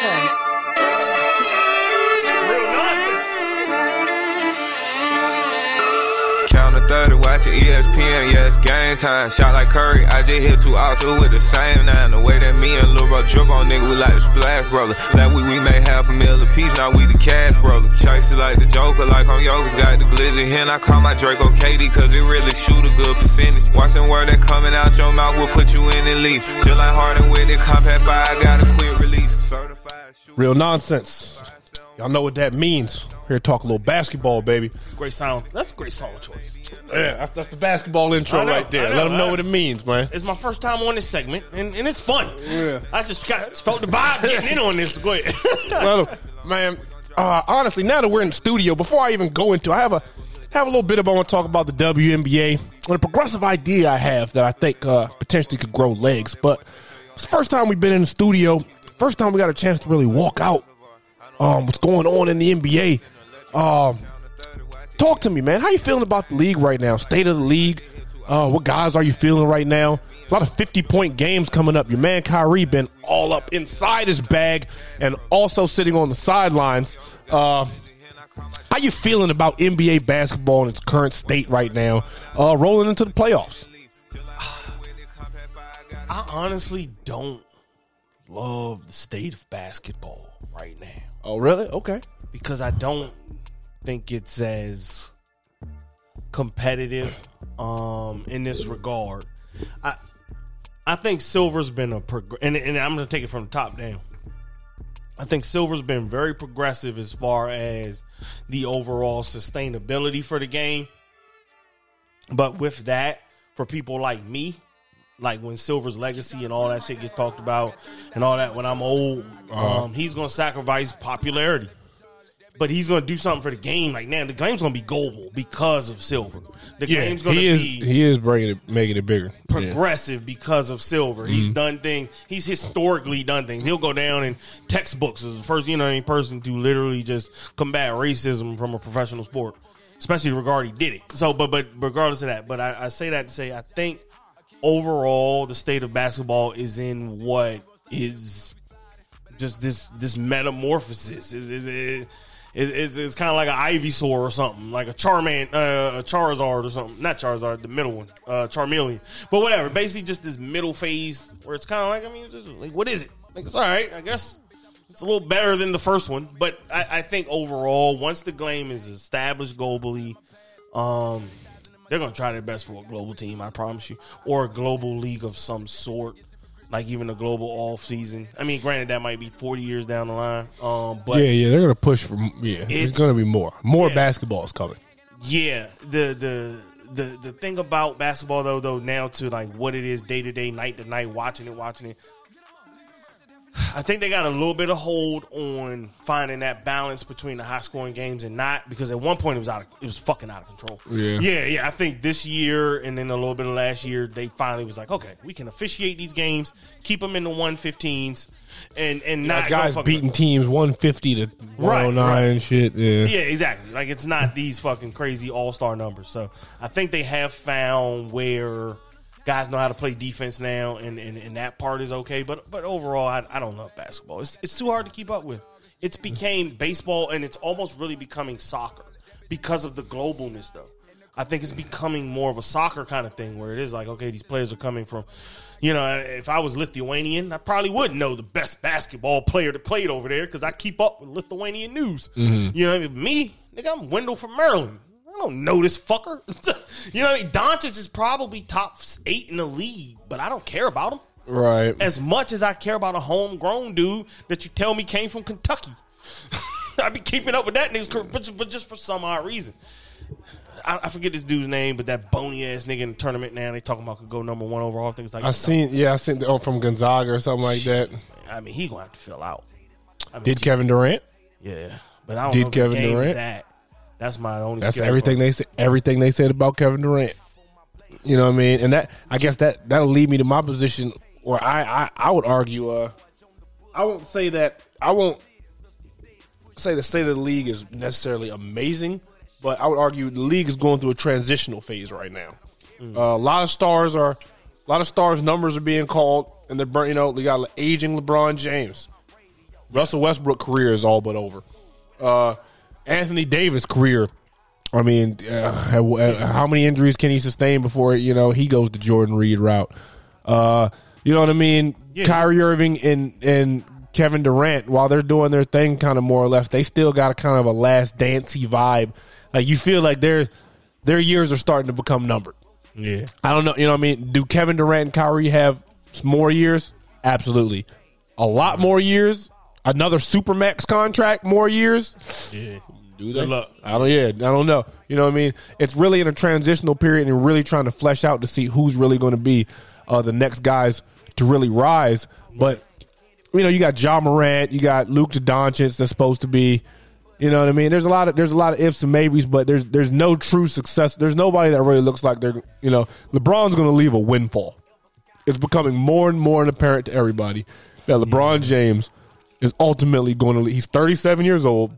turn. Real nonsense. Count to 30, watching ESPN, yeah, it's game time. Shot like Curry, I just hit two outs with the same nine. The way that me and Lil Bro drip on nigga, we like the splash brother. That week we made half a meal apiece, now we the cash brother. Chase it like the Joker, like on Yoga's got the glizzy. Here, I call my Draco Katie, cause it really shoot a good percentage. Watching word that coming out your mouth will put you in the leaf. Just like Harden with it, compact five, got a quick release. Certified shooter. Real nonsense. Y'all know what that means. Here to talk a little basketball, baby. Great sound. That's a great song choice. Yeah, that's, that's the basketball intro know, right there. Know, Let them know I- what it means, man. It's my first time on this segment, and, and it's fun. Yeah. I just, got, just felt the vibe getting in on this. Go ahead. Man, uh, honestly, now that we're in the studio, before I even go into, I have a have a little bit of I want to talk about the WNBA and a progressive idea I have that I think uh, potentially could grow legs. But it's the first time we've been in the studio. First time we got a chance to really walk out. Um, what's going on in the NBA? Um, talk to me, man. How you feeling about the league right now? State of the league. Uh, what guys are you feeling right now? A lot of 50 point games coming up. Your man Kyrie been all up inside his bag and also sitting on the sidelines. Uh, how you feeling about NBA basketball in its current state right now? Uh, rolling into the playoffs. I honestly don't love the state of basketball right now Oh, really? Okay. because I don't think it's as competitive um, in this regard. I I think Silver's been a prog- and, and I'm going to take it from the top down. I think Silver's been very progressive as far as the overall sustainability for the game. But with that, for people like me, like when Silver's legacy and all that shit gets talked about and all that, when I'm old, um, he's going to sacrifice popularity. But he's going to do something for the game. Like now, the game's going to be global because of Silver. The game's going to he is. be He is bringing it, making it bigger. Yeah. progressive because of Silver. He's Mm-hmm. done things. He's historically done things. He'll go down in textbooks as the first, you know, any person to literally just combat racism from a professional sport, especially regarding he did it. So, but but regardless of that, but I, I say that to say I think overall the state of basketball is in what is just this this metamorphosis. Is is it's, it's kind of like an Ivysaur or something, like a Charman, uh, a Charizard or something. Not Charizard, the middle one, uh, Charmeleon. But whatever. Basically, just this middle phase where it's kind of like, I mean, just like, what is it? Like, it's all right, I guess. It's a little better than the first one, but I, I think overall, once the game is established globally, um, they're gonna try their best for a global team. I promise you, or a global league of some sort, like even a global off season. I mean, granted, that might be forty years down the line, um, but Yeah, yeah, they're gonna push for. Yeah, It's- there's gonna be more. More Yeah. basketball is coming. Yeah, the the the the thing about basketball though though now to like what it is day to day, night to night, watching it, watching it. I think they got a little bit of hold on finding that balance between the high scoring games and not because at one point it was out of it was fucking out of control. Yeah. yeah, yeah. I think this year and then a little bit of last year they finally was like, okay, we can officiate these games, keep them in the one fifteens, and and not guys fucking- beating teams 150 to 109 right. and shit. Yeah. yeah, exactly. Like it's not these fucking crazy all star numbers. So I think they have found where guys know how to play defense now, and, and, and that part is okay. But but overall, I, I don't love basketball. It's it's too hard to keep up with. It's became baseball, and it's almost really becoming soccer because of the globalness, though. I think it's becoming more of a soccer kind of thing where it is like, okay, these players are coming from, you know, if I was Lithuanian, I probably wouldn't know the best basketball player that played over there because I keep up with Lithuanian news. Mm-hmm. You know, what I mean? me, nigga, I'm Wendell from Maryland. I don't know this fucker. you know, what I mean? Doncic is probably top eight in the league, but I don't care about him Right. as much as I care about a homegrown dude that you tell me came from Kentucky. I be keeping up with that nigga's career, but, just for some odd reason. I, I forget this dude's name, but that bony ass nigga in the tournament now they talking about could go number one overall. Things like that. I seen. Yeah, I seen the, oh, from Gonzaga or something like that. I mean, he gonna have to fill out. I mean, Did Kevin Durant? Yeah, but I don't Did know if his Kevin Durant? That that's my only. That's everything point. they said. Everything they said about Kevin Durant. You know what I mean? And that I guess that that'll lead me to my position where I I, I would argue. Uh, I won't say that. I won't say the state of the league is necessarily amazing, but I would argue the league is going through a transitional phase right now. Mm. Uh, a lot of stars are, a lot of stars numbers are being called, and they're burn- you know they got aging LeBron James. Russell Westbrook career is all but over. Uh, Anthony Davis career. I mean, uh, how many injuries can he sustain before you know he goes the Jordan Reed route? Uh, you know what I mean? Yeah. Kyrie Irving and and Kevin Durant, while they're doing their thing, kind of more or less, they still got a kind of a last dancey vibe. Like you feel like their their years are starting to become numbered. Yeah. I don't know. You know what I mean? Do Kevin Durant and Kyrie have more years? Absolutely. A lot more years. Another supermax contract, more years. Yeah. Do they? Good. I don't. Yeah, I don't know. You know what I mean? It's really in a transitional period and really trying to flesh out to see who's really going to be uh, the next guys to really rise. But you know, you got Ja Morant, you got Luka Doncic that's supposed to be. You know what I mean? There's a lot of there's a lot of ifs and maybes, but there's there's no true success. There's nobody that really looks like they're you know LeBron's going to leave a windfall. It's becoming more and more apparent to everybody that LeBron James is ultimately going to. leave. He's 37 years old.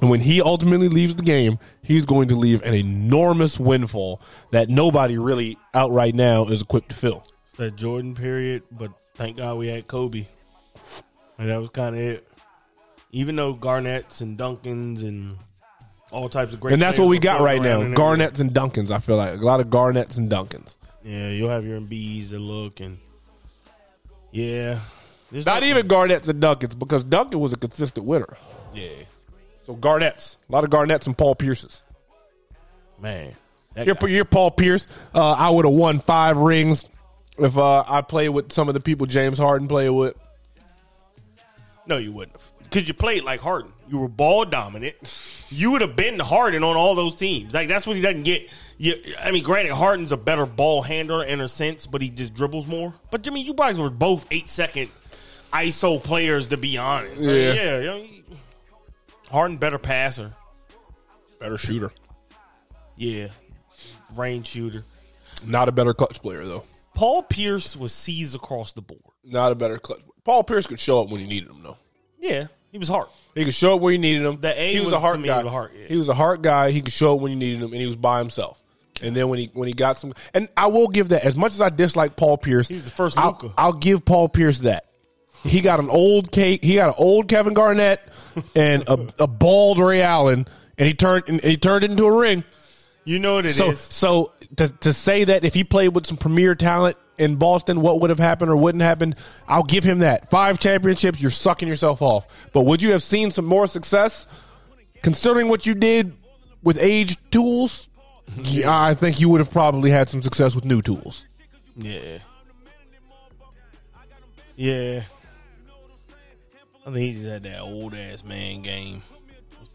And when he ultimately leaves the game, he's going to leave an enormous windfall that nobody really out right now is equipped to fill. It's that Jordan period, but thank God we had Kobe. And that was kind of it. Even though Garnett's and Duncan's and all types of great, And that's what we got right now. there. Garnett's and Duncans. I feel like a lot of Garnett's and Duncans. Yeah, you'll have your Embiid's that look and yeah, There's Not no- even Garnett's and Duncans because Duncan was a consistent winner. yeah, So Garnett's, a lot of Garnett's and Paul Pierces. man. You're, you're Paul Pierce. Uh, I would have won five rings if uh, I played with some of the people James Harden played with. No, you wouldn't have. Because you played like Harden. You were ball dominant. You would have been Harden on all those teams. Like that's what he doesn't get. You, I mean, granted, Harden's a better ball handler in a sense, but he just dribbles more. But I mean, you guys were both eight second ISO players, to be honest. Yeah. yeah. you know, Harden better passer. Better shooter. Yeah, range shooter. Not a better clutch player though. Paul Pierce was seized across the board. Not a better clutch. Paul Pierce could show up when you needed him though. Yeah, he was hard. He could show up where you needed him. The A he was, was, a me, guy. the heart, yeah. He was a heart guy. He could show up when you needed him, and he was by himself. And then when he when he got some, and I will give that as much as I dislike Paul Pierce, He was the first I'll, I'll give Paul Pierce that. He got an old Kate. He got an old Kevin Garnett and a, a bald Ray Allen, and he turned and he turned it into a ring. You know what it is. So so to to say that if he played with some premier talent in Boston, what would have happened or wouldn't happen, I'll give him that. Five championships, you're sucking yourself off. But would you have seen some more success considering what you did with age tools? Yeah, I think you would have probably had some success with new tools. Yeah. Yeah. I think he just had that old ass man game.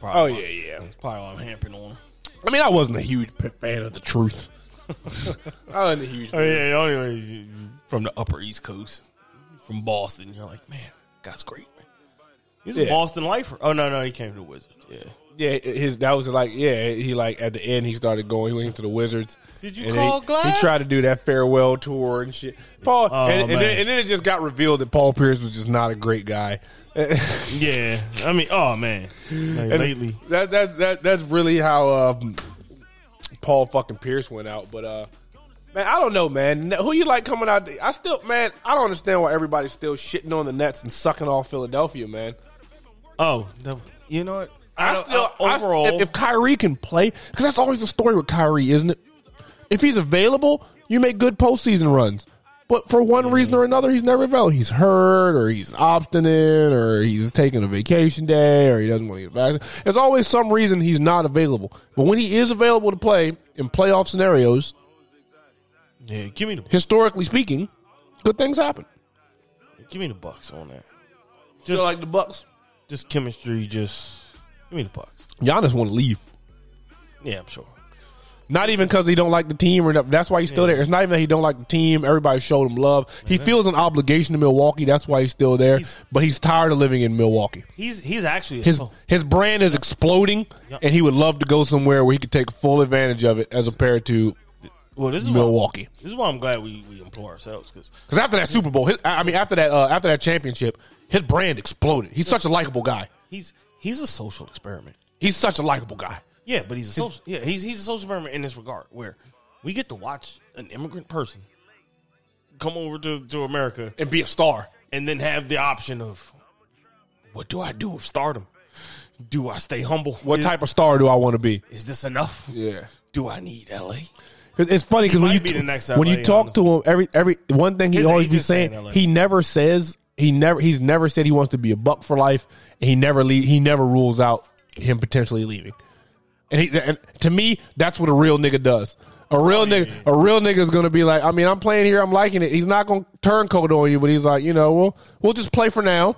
Oh, yeah, yeah. That's probably why I'm hampering on him. I mean, I wasn't a huge fan of the truth. I wasn't a huge Oh fan. yeah, the only way from the upper East Coast, from Boston. You're like, man, God's great. Man. He's a Boston lifer. Oh no, no, he came to the Wizards. Yeah. Yeah, his that was like yeah. He like at the end he started going. He went to the Wizards. Did you call he, Glass? He tried to do that farewell tour and shit. Paul, Oh, and, and, then, and then it just got revealed that Paul Pierce was just not a great guy. Yeah. I mean, oh man. Like, lately, that that that that's really how um, Paul fucking Pierce went out. But uh, man, I don't know, man. Who you like coming out? I still, man, I don't understand why everybody's still shitting on the Nets and sucking off Philadelphia, man. oh, the, you know what? I don't- still uh, I- overall, if, if Kyrie can play, because that's always the story with Kyrie, isn't it? If he's available, you make good postseason runs. But for one reason or another, he's never available. He's hurt, or he's obstinate, or he's taking a vacation day, or he doesn't want to get back. There's always some reason he's not available. But when he is available to play in playoff scenarios, yeah, give me the historically speaking, good things happen. give me the bucks on that. Just Just like the Bucks, just chemistry. Just give me the bucks. Giannis want to leave. Yeah, I'm sure. Not even because he don't like the team, or that- that's why he's still there. It's not even that he don't like the team. Everybody showed him love. He feels an obligation to Milwaukee. That's why he's still there. He's- but he's tired of living in Milwaukee. He's he's actually His so- his brand is exploding, Yep. and he would love to go somewhere where he could take full advantage of it, as compared to well. This is Milwaukee. Why, this is why I'm glad we we employ ourselves because Because after that Super Bowl, his, I I mean, after that uh, after that championship, his brand exploded. He's such a likable guy. he's he's a social experiment. He's such a likable guy. Yeah, but he's a social. Yeah, he's he's a social experiment in this regard where we get to watch an immigrant person come over to, to America And be a star. and then have the option of What do I do with stardom? Do I stay humble? What is, type of star do I want to be? is this enough? Yeah. Do I need LA? 'Cause it's funny because when you be the next when you LA, talk to him, every every one thing he His always be saying saying, he never says he never he's never said he wants to be a buck for life, and he never leave, he never rules out him potentially leaving. And he and to me, that's what a real nigga does. A Oh, real nigga, a real nigga is gonna be like, I mean, I'm playing here, I'm liking it. He's not gonna turn coat on you, but he's like, you know, we'll we'll just play for now,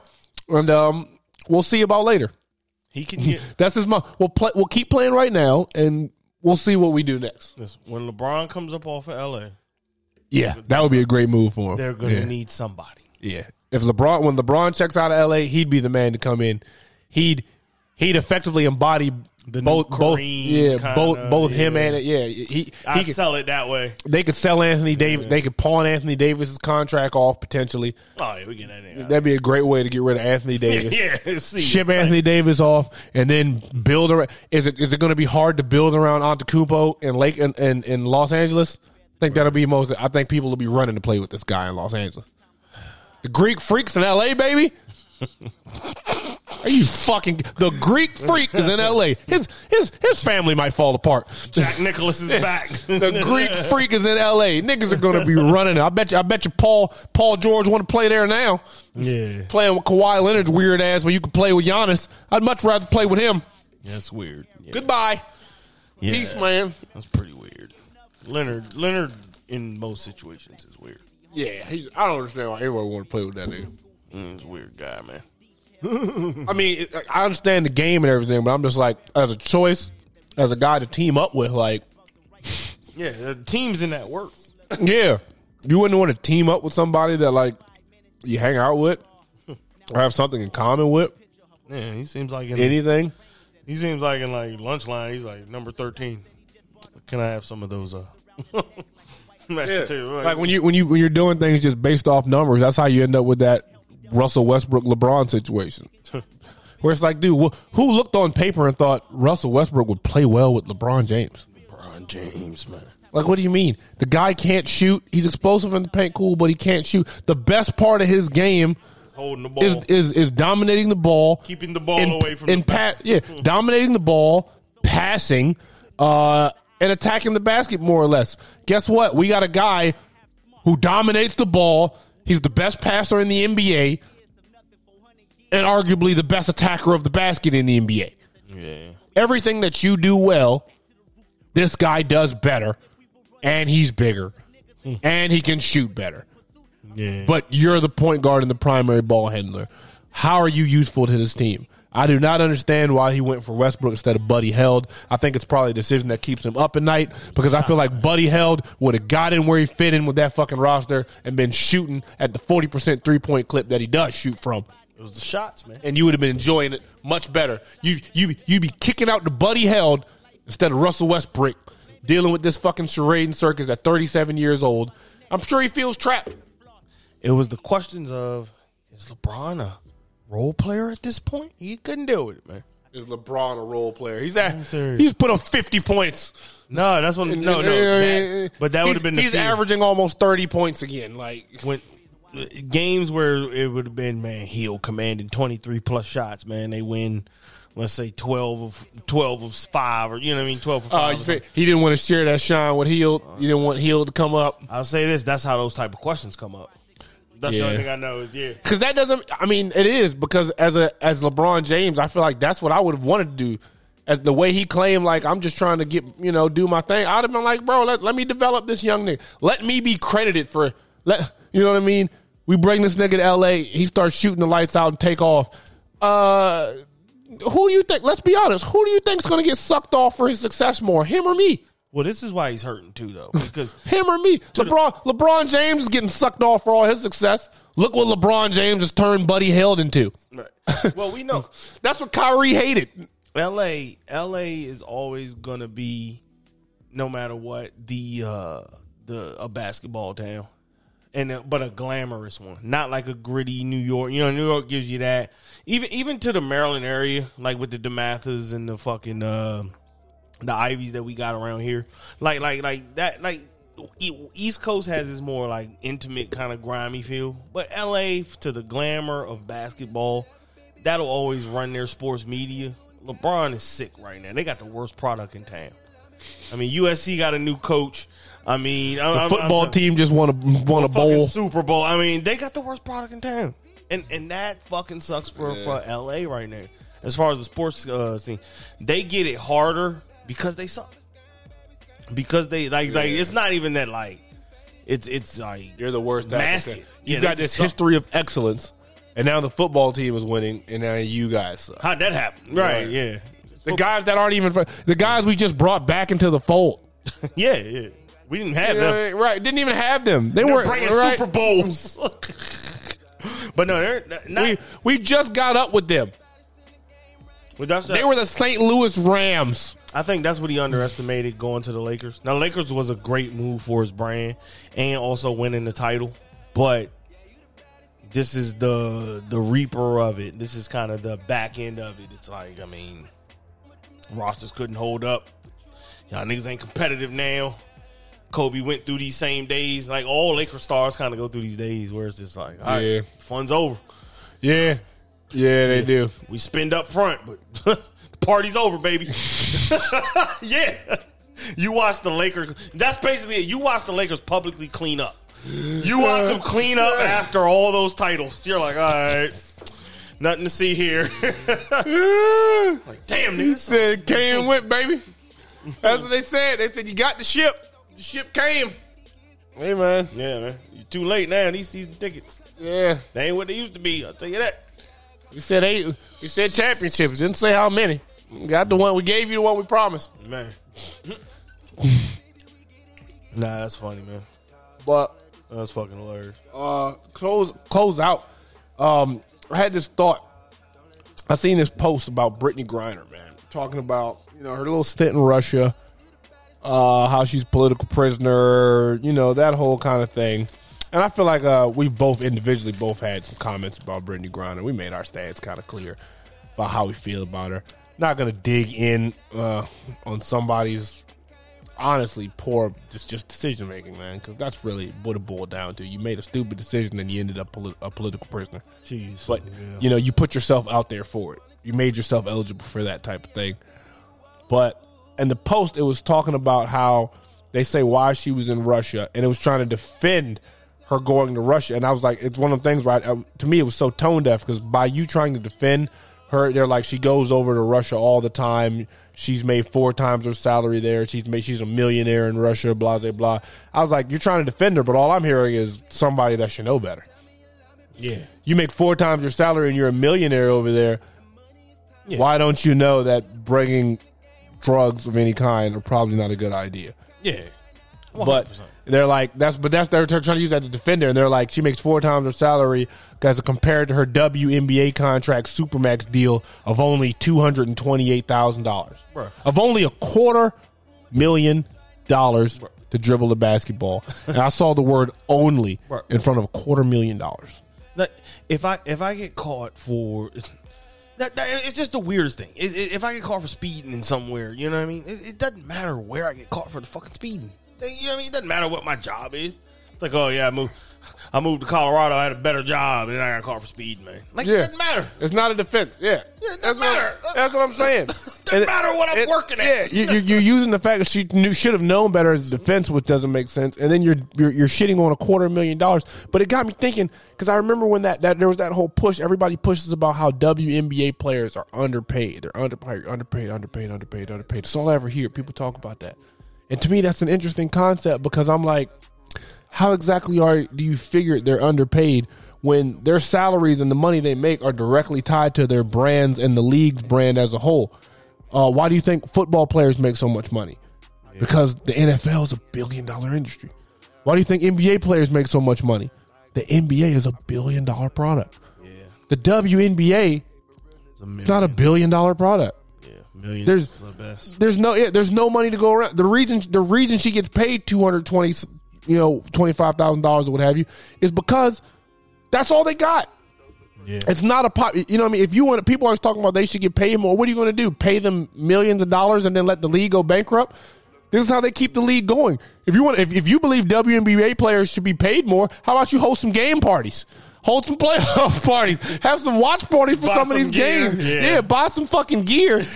and um, we'll see about later. He can get That's his mom. We'll play. We'll keep playing right now, and we'll see what we do next. Listen, when LeBron comes up off of LA, Yeah, that would be a great move for him. they're gonna yeah. need somebody. Yeah. If LeBron when LeBron checks out of LA, he'd be the man to come in. He'd he'd effectively embody The new both both yeah kinda, both both him yeah. and yeah he he I'd could, sell it that way. they could sell Anthony Davis they could pawn Anthony Davis's contract off potentially. Oh, yeah, we get that That'd be a great way to get rid of Anthony Davis. yeah, see, Ship Anthony Davis off and then build around. Is it is it going to be hard to build around Antetokounmpo in Lake in, in, in Los Angeles? I think that'll be most. I think people will be running to play with this guy in Los Angeles. The Greek freaks in L.A. Baby. Are you fucking the Greek freak is in L.A. His his his family might fall apart. Jack Nicholas is back. The Greek freak is in L.A. Niggas are going to be running. I bet you. I bet you. Paul Paul George want to play there now. yeah, Playing with Kawhi Leonard's weird ass when you can play with Giannis. I'd much rather play with him. that's weird. Yeah. Goodbye. Yeah. Peace, man. That's pretty weird. Leonard, Leonard, in most situations is weird. Yeah, he's. I don't understand why anyone want to play with that dude. Mm, he's a weird guy, man. I mean, I understand the game and everything, but I'm just like, as a choice, as a guy to team up with, like, Yeah, the teams in that work. yeah, you wouldn't want to team up with somebody that like you hang out with or have something in common with. Yeah, he seems like in, Anything. he seems like in like lunch line. He's like number thirteen. Can I have some of those? Uh, mashed potatoes? Like when you when you when you're doing things just based off numbers, that's how you end up with that Russell Westbrook LeBron situation. Where it's like, dude, who looked on paper and thought Russell Westbrook would play well with LeBron James? LeBron James, man. Like, what do you mean? The guy can't shoot. He's explosive in the paint, cool, but he can't shoot. The best part of his game holding the ball, is is is dominating the ball, keeping the ball and, away from and the pa- yeah, dominating the ball, passing, uh, and attacking the basket more or less. Guess what? We got a guy who dominates the ball. He's the best passer in the NBA, and arguably the best attacker of the basket in the NBA. Yeah, Everything that you do well, this guy does better, and he's bigger, hmm. and he can shoot better yeah. but you're the point guard and the primary ball handler. How are you useful to this team? I do not understand why he went for Westbrook instead of Buddy Hield. I think it's probably a decision that keeps him up at night because I feel like Buddy Hield would have got in where he fit in with that fucking roster and been shooting at the 40% three point clip that he does shoot from. it was the shots, man. And you would have been enjoying it much better. You you you'd be kicking out the Buddy Hield instead of Russell Westbrook dealing with this fucking charade and circus at 37 years old. I'm sure he feels trapped. It was the questions of is LeBron a role player at this point? He couldn't deal with it, man. Is LeBron a role player? He's at, he's put up fifty points. No, that's what. No, no. that- but that would have been the He's fear. averaging almost thirty points again. Like when games where it would have been man Hill commanding 23 plus shots man they win let's say 12 of 12 of 5 or you know what I mean 12 of uh, 5 you or he didn't want to share that shine with Hill. You didn't want Hill to come up I'll say this that's how those type of questions come up that's the only thing I know is yeah because that doesn't. I mean, it is because as a as LeBron James, I feel like that's what I would have wanted to do. As the way he claimed, like I'm just trying to get you know do my thing. I'd have been like, bro, let, let me develop this young nigga. Let me be credited for let you know what I mean. We bring this nigga to L.A. He starts shooting the lights out and take off. Uh, who do you think? Let's be honest. Who do you think's going to get sucked off for his success more, him or me? Well this is why he's hurting too though because Him or me? LeBron LeBron James is getting sucked off for all his success. Look what LeBron James has turned Buddy Hield into. well we know That's what Kyrie hated. LA LA is always going to be no matter what the uh the a basketball town and a, but a glamorous one not like a gritty New York you know New York gives you that even even to the Maryland area like with the DeMathas and the fucking uh the Ivies that we got around here like like like that like E- East Coast has this more like intimate kind of grimy feel but LA to the glamour of basketball that'll always run their sports media. LeBron is sick right now. They got the worst product in town. I mean, USC got a new coach. I mean, I'm, The I'm- football I'm- team just won a won a bowl. Super Bowl. I mean, they got the worst product in town, and and that fucking sucks for for LA right now. As far as the sports uh, scene, they get it harder because they suck. Because they like like it's not even that like it's it's like You're the worst. Mask it. You've Yeah, got this history of excellence, and now the football team is winning, and now you guys suck. how'd that happen? Right? Right. Yeah. The guys that aren't even the guys we just brought back into the fold. Yeah, yeah. We didn't have You them. right? Didn't even have them. They weren't bringing right? Super Bowls. but no, they're not. We we just got up with them. but that's uh, They were the St. Louis Rams. I think that's what he underestimated going to the Lakers. Now, Lakers was a great move for his brand and also winning the title, but this is the the reaper of it. This is kind of the back end of it. It's like, I mean, rosters couldn't hold up. Y'all niggas ain't competitive now. Kobe went through these same days. Like all Laker stars kind of go through these days where it's just like, all right, Yeah. fun's over. Yeah, yeah, they do. We spend up front, but party's over, baby. yeah. You watch the Lakers. That's basically it. You watch the Lakers publicly clean up. You watch them clean up after all those titles. You're like, all right, nothing to see here. like, damn, niggas. Said came and went, baby. That's what they said. They said you got the ship. The ship came. Hey man. Yeah, man. You're too late now. These season tickets. Yeah. They ain't what they used to be. I'll tell you that. We said eight. We said championships. Didn't say how many. Got the one. We gave you the one we promised. Man. nah, that's funny, man. But That's fucking hilarious. uh, close close out. Um, I had this thought. I seen this post about Brittney Griner, man, talking about you know her little stint in Russia, uh, how she's political prisoner, you know that whole kind of thing. And I feel like uh, we both individually both had some comments about Brittney Griner. We made our stance kind of clear about how we feel about her. Not gonna dig in uh, on somebody's honestly poor just just decision making, man. Because that's really what it boiled down to. You made a stupid decision and you ended up poli- a political prisoner. Jeez. But you know, you put yourself out there for it. You made yourself eligible for that type of thing. But in the post, it was talking about how they say why she was in Russia, and it was trying to defend her going to Russia. And I was like, it's one of the things, right? uh, To me, it was so tone deaf because by you trying to defend her, they're like she goes over to Russia all the time. She's made four times her salary there. She's made she's a millionaire in Russia. Blah blah blah. I was like, you're trying to defend her, but all I'm hearing is somebody that should know better. yeah. You make four times your salary and you're a millionaire over there. Yeah. Why don't you know that bringing drugs of any kind are probably not a good idea? Yeah. 100%. But they're like that's but that's they're, trying to use that to defend her, and they're like she makes four times her salary as compared to her WNBA contract supermax deal of only two hundred and twenty eight thousand dollars, of only a quarter million dollars to dribble the basketball, and I saw the word only Bruh. in front of a quarter million dollars. That- if I if I get caught for that, that it's just the weirdest thing. It, it- if I get caught for speeding in somewhere, you know what I mean. It, it doesn't matter where I get caught for the fucking speeding. You know what I mean? It doesn't matter what my job is. It's like, oh yeah, I moved. I moved to Colorado. I had a better job, and I got caught for speeding, man. Like it doesn't matter. It's not a defense. Yeah, Yeah, it that's doesn't what, matter. That's what I'm saying. Doesn't matter what I'm working at. Yeah, you, you're using the fact that she knew, should have known better as a defense, which doesn't make sense. And then you're you're, you're shitting on a quarter million dollars. But it got me thinking because I remember when that, that there was that whole push. Everybody pushes about how WNBA players are underpaid. They're underpaid, underpaid, underpaid, underpaid, underpaid. That's all I ever hear. People talk about that. And to me, that's an interesting concept because I'm like, how exactly are do you figure they're underpaid when their salaries and the money they make are directly tied to their brands and the league's brand as a whole? Uh, why do you think football players make so much money? Because the NFL is a billion dollar industry. Why do you think NBA players make so much money? The NBA is a billion dollar product. Yeah, The WNBA it's, is not a billion dollar product. Millions. there's- the best. There's no yeah, there's no money to go around. The reason the reason she gets paid two hundred twenty you know twenty five thousand dollars or what have you is because that's all they got. Yeah, It's not a pop. You know what I mean? If you want, people always talking about they should get paid more. What are you going to do? Pay them millions of dollars and then let the league go bankrupt? This is how they keep the league going. If you want, if, if you believe WNBA players should be paid more, how about you host some game parties? Hold some playoff parties, have some watch parties for Buy some of these gear. games. Yeah. Yeah. buy some fucking gear.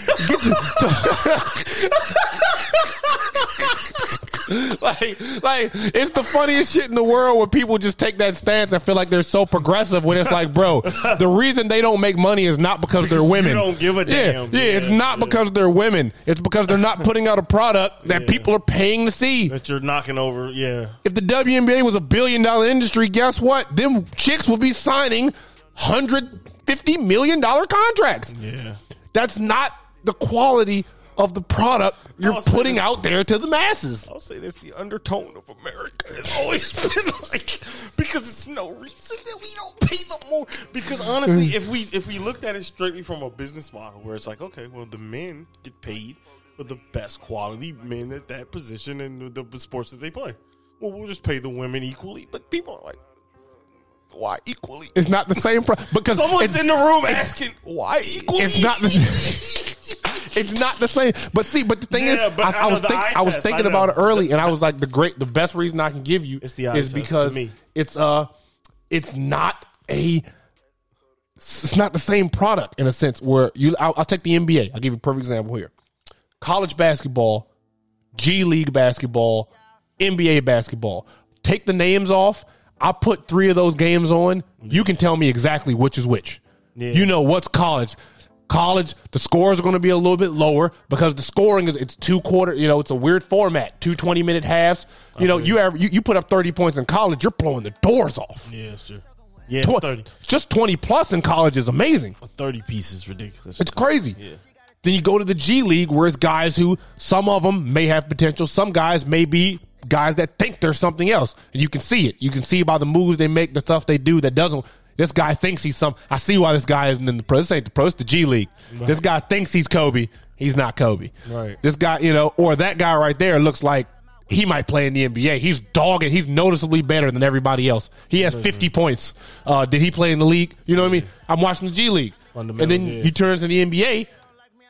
Like, like it's the funniest shit in the world when people just take that stance and feel like they're so progressive. When it's like, bro, the reason they don't make money is not because they're women. don't give a Yeah, damn. Yeah, it's not yeah. because they're women. It's because they're not putting out a product that people are paying to see. that you're knocking over. Yeah, If the WNBA was a billion dollar industry, guess what? Them chicks would be signing hundred fifty million dollar contracts. yeah. That's not the quality of the product you're putting that. out there to the masses. I'll say this: the undertone of America has always been like because it's no reason that we don't pay them more. Because honestly, if we if we looked at it strictly from a business model, where it's like, okay, well, the men get paid for the best quality men at that position in the, the sports that they play. Well, we'll just pay the women equally. But people are like, why equally? It's not the same pro- because Someone's it's, in the room asking why equally. it's not the It's not the same. But see, but the thing Yeah, is, I, I I was think, I was test, thinking I about it early, and I was like, the great, the best reason I can give you It's the eye is test because me. it's uh, it's not a, it's not the same product in a sense. Where you, I'll, I'll take the NBA. I'll give you a perfect example here: college basketball, G League basketball, NBA basketball. Take the names off. I put three of those games on. You can tell me exactly which is which. Yeah. You know what's college. College, the scores are going to be a little bit lower because the scoring is it's two quarter. You know, it's a weird format. Two 20 minute halves. You know, you have you, you put up thirty points in college, you're blowing the doors off. yeah, it's true. Yeah, Tw- 30, just twenty plus in college is amazing. A 30 pieces ridiculous. It's crazy. Yeah. Then you go to the G League, where it's guys who some of them may have potential, some guys may be guys that think there's something else, and you can see it. You can see by the moves they make, the stuff they do that doesn't. This guy thinks he's some. I see why this guy isn't in the pro. This ain't the pro. It's the G League. This guy thinks he's Kobe. He's not Kobe. Right. This guy, you know, or that guy right there looks like he might play in the NBA. He's dogging. He's noticeably better than everybody else. He has 50 points. Uh, did he play in the league? You know what I mean? I'm watching the G League. And then he turns to the NBA,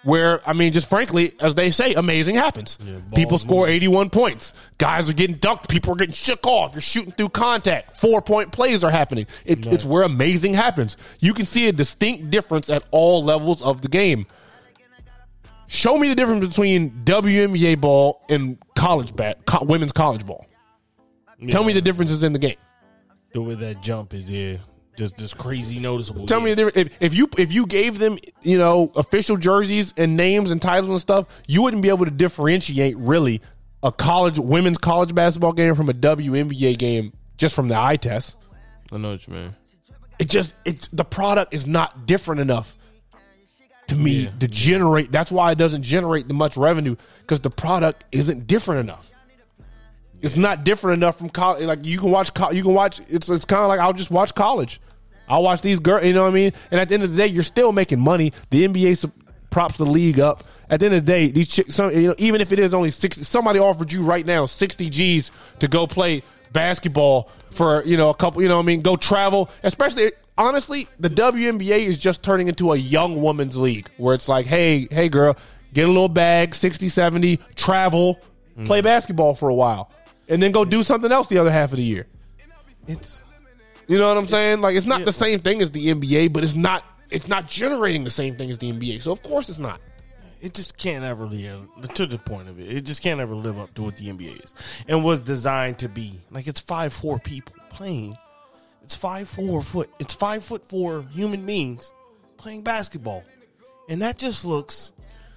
where I mean, just frankly, as they say, amazing happens. People score 81 points. Guys are getting dunked. People are getting shook off. You're shooting through contact. Four point plays are happening. It, It's where amazing happens. You can see a distinct difference at all levels of the game. Show me the difference between WNBA ball and college bat, co- women's college ball. Tell me the differences in the game. the way that jump is yeah, just just crazy noticeable. Tell me yeah. difference. If, if you if you gave them you know official jerseys and names and titles and stuff, you wouldn't be able to differentiate really a college women's college basketball game from a WNBA game just from the eye test. I know what you mean. It just it's the product is not different enough to me Yeah. to generate. That's why it doesn't generate the much revenue because the product isn't different enough. It's not different enough from college. Like you can watch, you can watch. It's it's kind of like I'll just watch college. I'll watch these girls. You know what I mean? And at the end of the day, you're still making money. The NBA props the league up. At the end of the day, these chicks, some, you know, even if it is only sixty, somebody offered you right now sixty G's to go play basketball for you know a couple. You know what I mean? Go travel. Especially honestly, the WNBA is just turning into a young woman's league where it's like, hey, hey, girl, get a little bag, 60, 70, travel, play mm. basketball for a while, and then go do something else the other half of the year. It's You know what I'm saying? Like it's not the same thing as the NBA, but it's not it's not generating the same thing as the NBA. So of course it's not. it just can't ever live to the point of it. It just can't ever live up to what the NBA is and was designed to be. Like it's five four people playing. It's five four foot. It's five foot four human beings playing basketball, and that just looks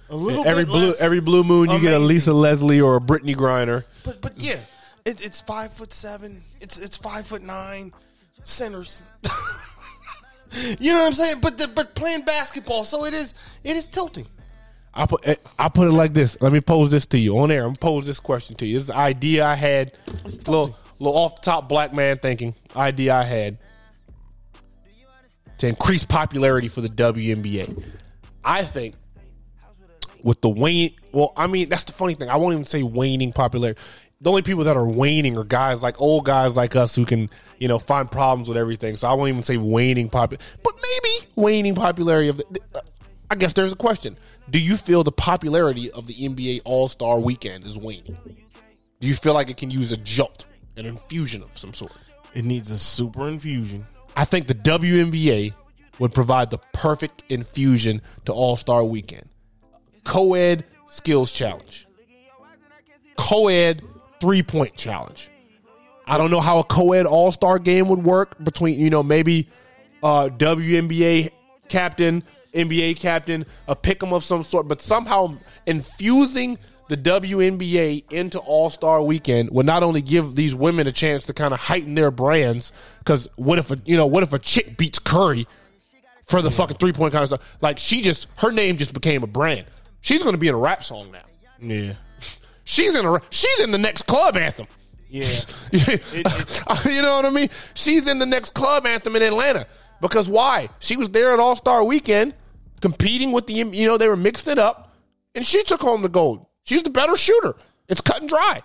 a little every bit blue every blue moon you get a. Lisa Leslie or a Brittney Griner. But but yeah, it, it's five foot seven. It's it's five foot nine centers. you know what I'm saying? But the, but playing basketball, so it is it is tilting. I put eh, I put it like this. Let me pose this to you on air. I'm pose this question to you. This is an idea I had. Little little off the top black man thinking. Idea I had to increase popularity for the WNBA. I think with the wane. Well, I mean that's the funny thing. I won't even say waning popularity. The only people that are waning are guys like old guys like us who can you know find problems with everything. So I won't even say waning popular, but maybe waning popularity of the. Uh, I guess there's a question. Do you feel the popularity of the NBA All Star Weekend is waning? Do you feel like it can use a jolt, an infusion of some sort? It needs a super infusion I think the WNBA would provide the perfect infusion to All Star Weekend. Co-ed skills challenge, co-ed three point challenge. I don't know how a co-ed All Star game would work between you know maybe uh, WNBA captain, NBA captain, a pick'em of some sort, but somehow infusing the WNBA into All Star Weekend would not only give these women a chance to kind of heighten their brands. Because what if a you know what if a chick beats Curry for the fucking three point kind of stuff? Like she just her name just became a brand. She's going to be in a rap song now. Yeah. She's in a she's in the next club anthem. Yeah. you know what I mean? She's in the next club anthem in Atlanta. Because why? She was there at All Star Weekend competing with the, you know, they were mixed it up, and she took home the gold. She's the better shooter. It's cut and dry.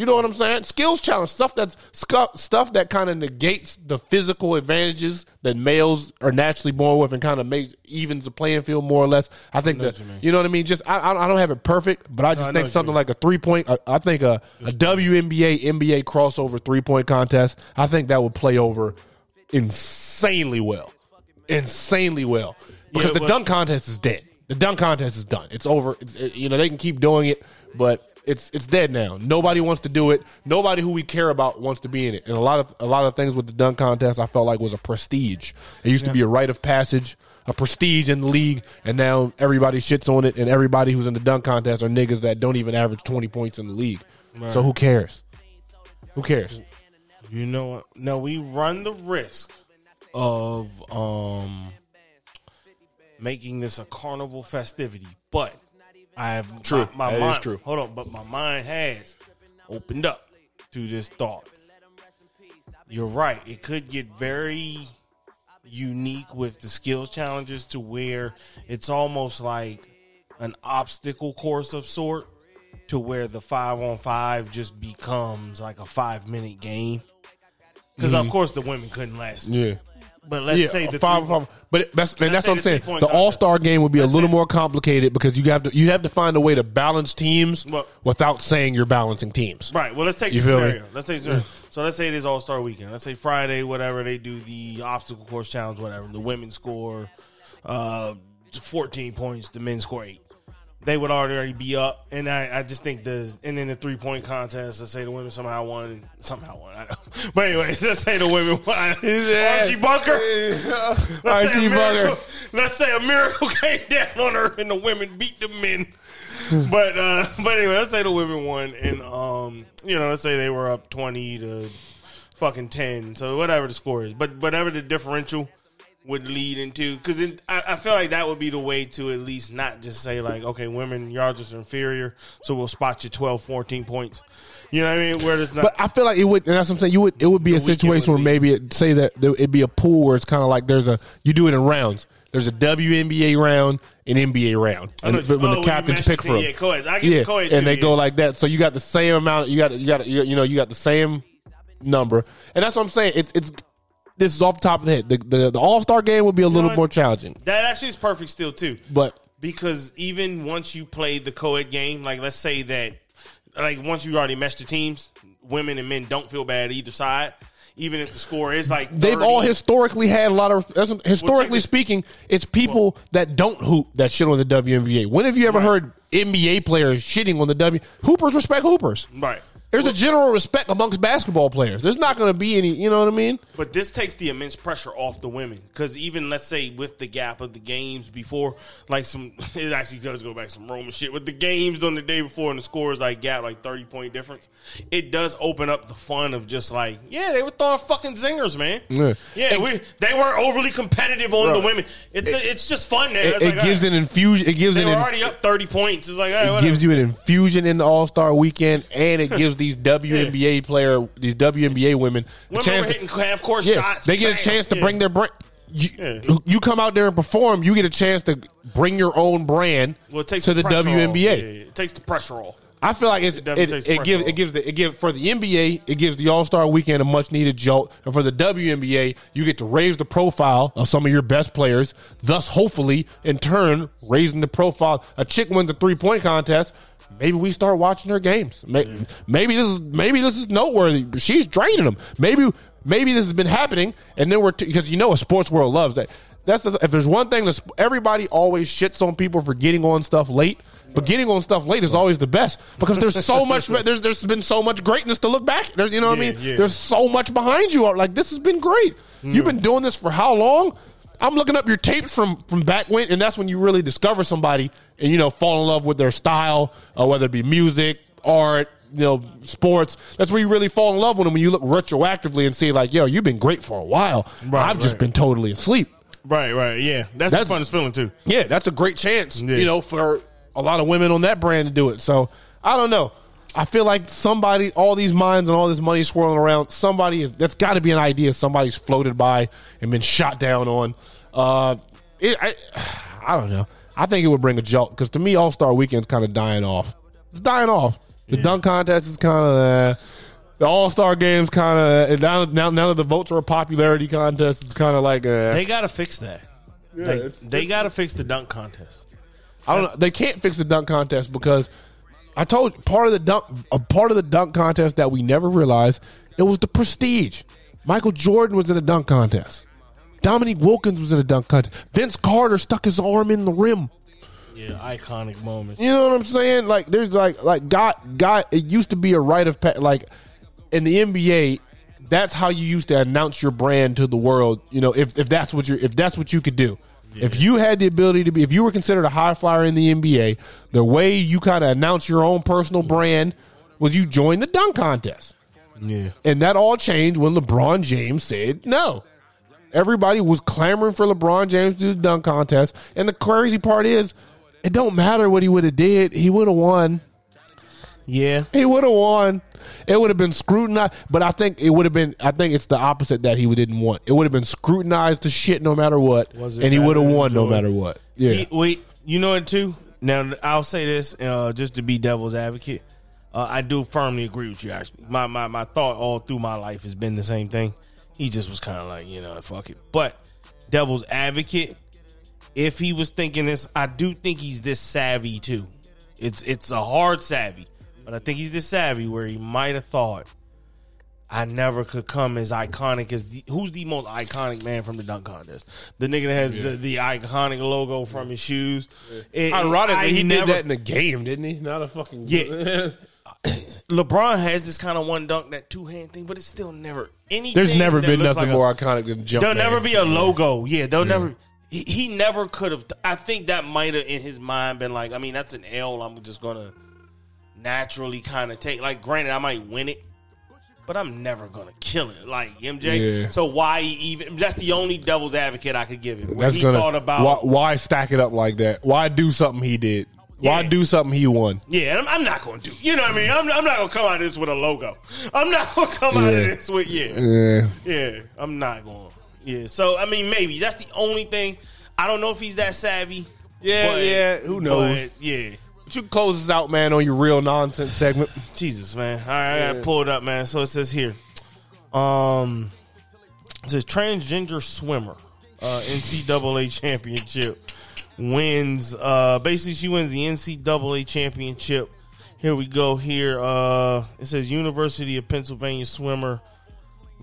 You know what I'm saying? Skills challenge stuff that's stuff that kind of negates the physical advantages that males are naturally born with and kind of makes evens the playing field more or less. I think that you, know what I mean. Just I, I don't have it perfect, but I just I know think you something like a three point. I, I think a, a WNBA NBA crossover three point contest. I think that would play over insanely well, insanely well because Yeah, the dunk contest is dead. The dunk contest is done. It's over. It's, it- you know they can keep doing it, but it's it's dead now. Nobody wants to do it. Nobody who we care about wants to be in it. And a lot of a lot of things with the dunk contest, I felt like was a prestige. It used to be a rite of passage, a prestige in the league, and now everybody shits on it. And everybody who's in the dunk contest are niggas that don't even average twenty points in the league. So who cares? Who cares? You know what? No, we run the risk of um making this a carnival festivity, but I have True. My, my That is mind, true. Hold on, but my mind has opened up to this thought. You're right. It could get very unique with the skills challenges to where it's almost like an obstacle course of sort to where the five on five just becomes like a five minute game. Because of course the women couldn't last. Mm-hmm. Yeah. But let's yeah, say the five, three- five, but that's and that's what I'm saying. The. All Star game would be a little more complicated because you have to you have to find a way to balance teams Well- without saying you're balancing teams. Right. Well, let's take You the feel me? scenario. Let's take scenario. So let's say it is All Star Weekend. Let's say Friday, whatever they do the obstacle course challenge, whatever. The women score uh, 14 points. The men score eight. They would already be up, and I, I just think the and then the three point contest. Let's say the women somehow won, somehow won. I know, but anyway, let's say the women won. Archie Bunker, Let's Archie Bunker. Let's say a miracle came down on earth and the women beat the men. but uh, but anyway, let's say the women won, and um, you know, let's say they were up twenty to fucking ten, so whatever the score is, but whatever the differential would lead into, because I, I feel like that would be the way to at least not just say like, okay, women, y'all just inferior, so we'll spot you 12, 14 points. You know what I mean? Where it's not. But I feel like it would, and that's what I'm saying. You would, it would be a situation where be- maybe it, say that there, it'd be a pool where it's kind of like there's a you do it in rounds. There's a WNBA round, an NBA round, I know and when oh, the captains pick from. yeah, co-ed. I get yeah, and they yeah. go like that. So you got the same amount. You got you got you know you got the same number, and that's what I'm saying. It's it's this is off the top of the head. The the, the All Star game would be a little what? more challenging, that actually is perfect still too. but because even once you play the co-ed game, like let's say that, like once you already meshed the teams, women and men don't feel bad either side, even if the score is like they've all historically had a lot of historically this- speaking it's people that don't hoop that shit on the WNBA. When have you ever Right. heard NBA players shitting on the W? Hoopers respect hoopers. right. There's a general respect amongst basketball players. There's not going to be any, you know what I mean? But this takes the immense pressure off the women because even let's say with the gap of the games before, like some, it actually does go back some Roman shit. With the games on the day before and the scores like gap like thirty point difference, it does open up the fun of just like yeah, they were throwing fucking zingers, man. Yeah. Yeah, we they weren't overly competitive on the women. It's a, it's just fun there. It, it like, gives right, an infusion. It gives They an were already up thirty points. It's like hey, it gives you an infusion in the All Star Weekend, and it gives these WNBA player, these WNBA women, a chance to half court yeah, shots. they get a chance to Yeah. bring their brand. You, Yeah. you come out there and perform. You get a chance to bring your own brand well, it takes to the off. WNBA. Yeah, yeah, it takes the pressure off. I feel like it's, It it, it, gives off. it gives the it gives for the NBA it gives the All Star Weekend a much needed jolt, and for the WNBA you get to raise the profile of some of your best players, thus hopefully in turn raising the profile. A chick wins a three point contest. Maybe we start watching her games. Maybe, maybe this is maybe this is noteworthy. She's draining them. Maybe maybe this has been happening, and then we're because you know a sports world loves that. That's the, if there's one thing that everybody always shits on people for getting on stuff late. But getting on stuff late is always the best because there's so much. There's there's been so much greatness to look back. There's you know what I mean. yeah. There's so much behind you. Like this has been great. You've hmm. been doing this for how long? I'm looking up your tapes from from back when, and that's when you really discover somebody and you know fall in love with their style, uh, whether it be music, art, you know, sports. That's where you really fall in love with them when you look retroactively and see like, yo, you've been great for a while. Right, I've just been totally asleep. Right, right, yeah. That's, That's- the funnest feeling too. Yeah, that's a great chance, Yeah. you know, for a lot of women on that brand to do it. So I don't know. I feel like somebody, all these minds and all this money swirling around, somebody is that's got to be an idea somebody's floated by and been shot down on. Uh, it, I, I don't know. I think it would bring a jolt because to me, All Star Weekend's kind of dying off. It's dying off. The dunk contest is kind of. Uh, the All Star Games kind of now, now now that the votes are a popularity contest, it's kind of like uh, They got to fix that. they they got to fix the dunk contest. I don't know. They can't fix the dunk contest because I told you part of the dunk a part of the dunk contest that we never realized it was the prestige. Michael Jordan was in a dunk contest. Dominique Wilkins was in a dunk contest. Vince Carter stuck his arm in the rim. Yeah, iconic moments. You know what I'm saying? Like there's like like God God it used to be a rite of pa- like in the NBA that's how you used to announce your brand to the world, you know, if if that's what you if that's what you could do. If you had the ability to be if you were considered a high flyer in the NBA, the way you kind of announce your own personal brand was you joined the dunk contest. Yeah, And that all changed when LeBron James said no. Everybody was clamoring for LeBron James to do the dunk contest. And the crazy part is, it don't matter what he would have did. He would have won. yeah. He would have won. It would have been scrutinized, but I think it would have been. I think it's the opposite that he didn't want. It would have been scrutinized to shit no matter what, and he would have won no matter what. Yeah, He- wait, you know it too. Now I'll say this uh, just to be devil's advocate. Uh, I do firmly agree with you. Actually, my, my my thought all through my life has been the same thing. He just was kind of like you know fuck it. But devil's advocate, if he was thinking this, I do think he's this savvy too. It's it's a hard savvy, but I think he's this savvy where he might have thought. I never could come as iconic as the, who's the most iconic man from the dunk contest? The nigga that has the, the iconic logo from his shoes. It- ironically, I he never- did that in the game, didn't he? Not a fucking Yeah. LeBron has this kind of one dunk, that two hand thing, but it's still never anything. There's never been nothing like a- more iconic than jump. There'll Man. never be a logo. Yeah, there'll never. He, he never could have. I think that might have in his mind been like. I mean, that's an L. I'm just gonna naturally kind of take. Like, granted, I might win it, but I'm never gonna kill it. Like MJ. Yeah. So why even? That's the only devil's advocate I could give him. That's he gonna. thought about. why, why stack it up like that? Why do something he did? Why Yeah. do something he won? Yeah, I'm, I'm not going to do. You know what I mean? I'm, I'm not going to come out of this with a logo. I'm not going to come out of this with yeah. Yeah. Yeah, I'm not going. Yeah, so I mean, maybe that's the only thing. I don't know if he's that savvy. Yeah, but- yeah, who knows? but, yeah, But you close us out, man, on your real nonsense segment. Jesus, man. All right, I gotta pull it up, man. So it says here, um, it says transgender swimmer, uh, NCAA championship wins. Uh, basically, she wins the NCAA championship. Here we go. Here, uh, it says University of Pennsylvania swimmer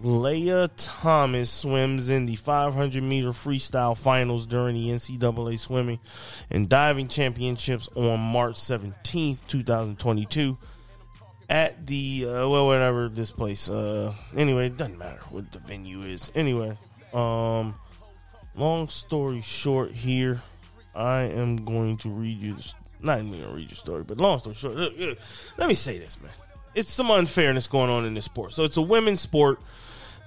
Lia Thomas swims in the 500 meter freestyle finals during the NCAA swimming and diving championships on March 17th, 2022 at the uh, well whatever this place uh anyway it doesn't matter what the venue is anyway um long story short here i am going to read you this not even gonna read your story but long story short let me say this man. It's some unfairness going on in this sport. So it's a women's sport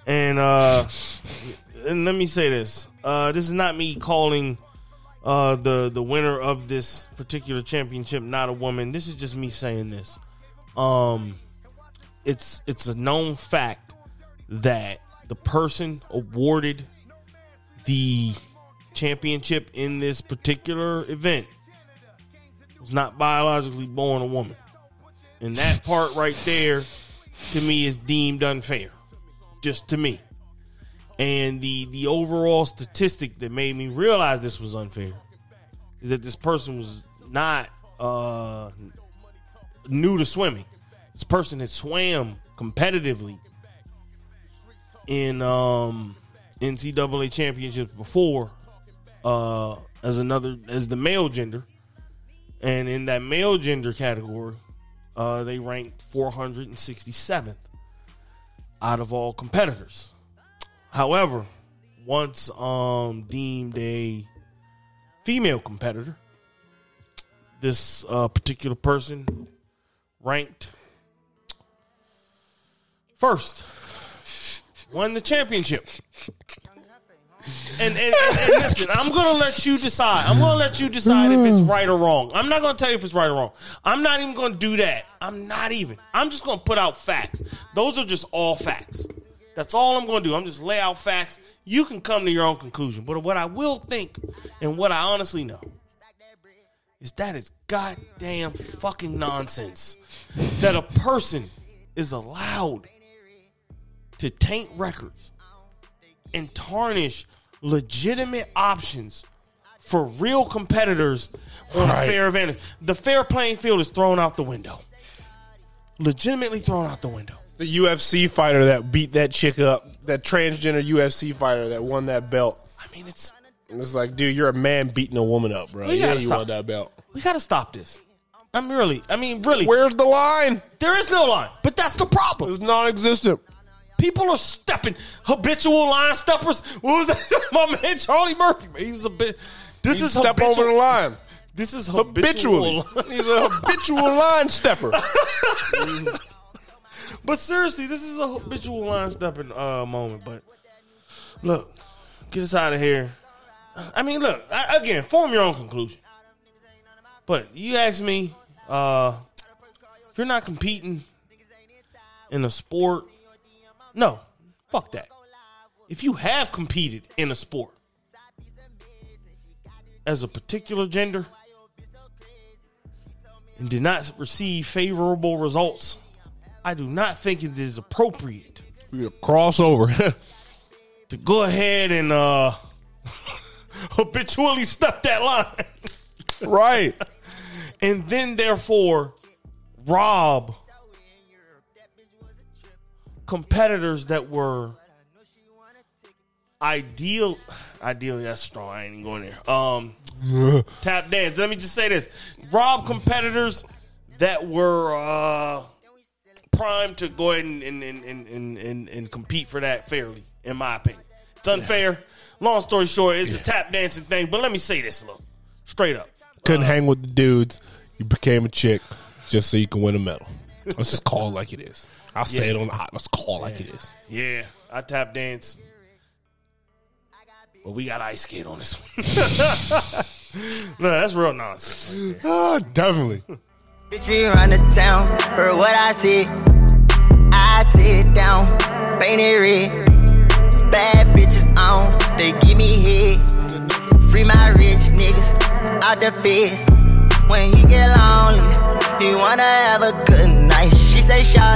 and uh and let me say this. Uh this is not me calling uh the the winner of this particular championship not a woman. This is just me saying this. Um it's it's a known fact that the person awarded the championship in this particular event. Was not biologically born a woman. And that part right there to me is deemed unfair. Just to me. And the the overall statistic that made me realize this was unfair is that this person was not uh new to swimming. This person had swam competitively in um, NCAA championships before uh, as another as the male gender, and in that male gender category, uh, they ranked 467th out of all competitors. However, once um, deemed a female competitor, this uh, particular person ranked first, won the championship. And, and, and, and listen, I'm gonna let you decide. I'm gonna let you decide if it's right or wrong. I'm not gonna tell you if it's right or wrong. I'm not even gonna do that. I'm not even. I'm just gonna put out facts. Those are just all facts. That's all I'm gonna do. I'm just lay out facts. You can come to your own conclusion. But what I will think, and what I honestly know, is that it's goddamn fucking nonsense that a person is allowed to taint records and tarnish legitimate options for real competitors on Right. a fair advantage. The fair playing field is thrown out the window. Legitimately thrown out the window. The UFC fighter that beat that chick up, that transgender UFC fighter that won that belt. I mean, it's it's like, dude, you're a man beating a woman up, bro. Yeah, you stop. won that belt. we got to stop this. I'm really, I mean, really, Where's the line? there is no line, but that's the problem. It's non-existent. People are stepping habitual line steppers. What was that? My man Charlie Murphy. Man, he's a bit. This is step habitual, over the line This is habitually. habitual. He's a habitual line stepper. But seriously, this is a habitual line stepping uh, moment. But look, get us out of here. I mean, look I, again. Form your own conclusion. But you ask me, uh, if you're not competing in a sport, no, fuck that. If you have competed in a sport as a particular gender and did not receive favorable results, I do not think it is appropriate to Crossover. to go ahead and uh, habitually step that line right. and then therefore rob competitors that were ideal ideally that's strong. I ain't even going there. Um tap dance. Let me just say this. Rob competitors that were uh primed to go ahead and and, and, and, and, and, compete for that fairly in my opinion. It's unfair. Long story short it's a tap dancing thing but let me say this look. Straight up. Couldn't hang with the dudes. You became a chick just so you can win a medal. Let's just call it like it is. I'll say it on the hot. Let's call it like it is. Yeah, I tap dance. But we got ice skate on this one. no, that's real nonsense. right there. Ah, definitely. Bitch, we run the town. Heard what I said. I tear it down. Paint it red. Bad bitches on. They give me head. Free my rich niggas out the feds. When he get lonely, he wanna have a good night. She say, shot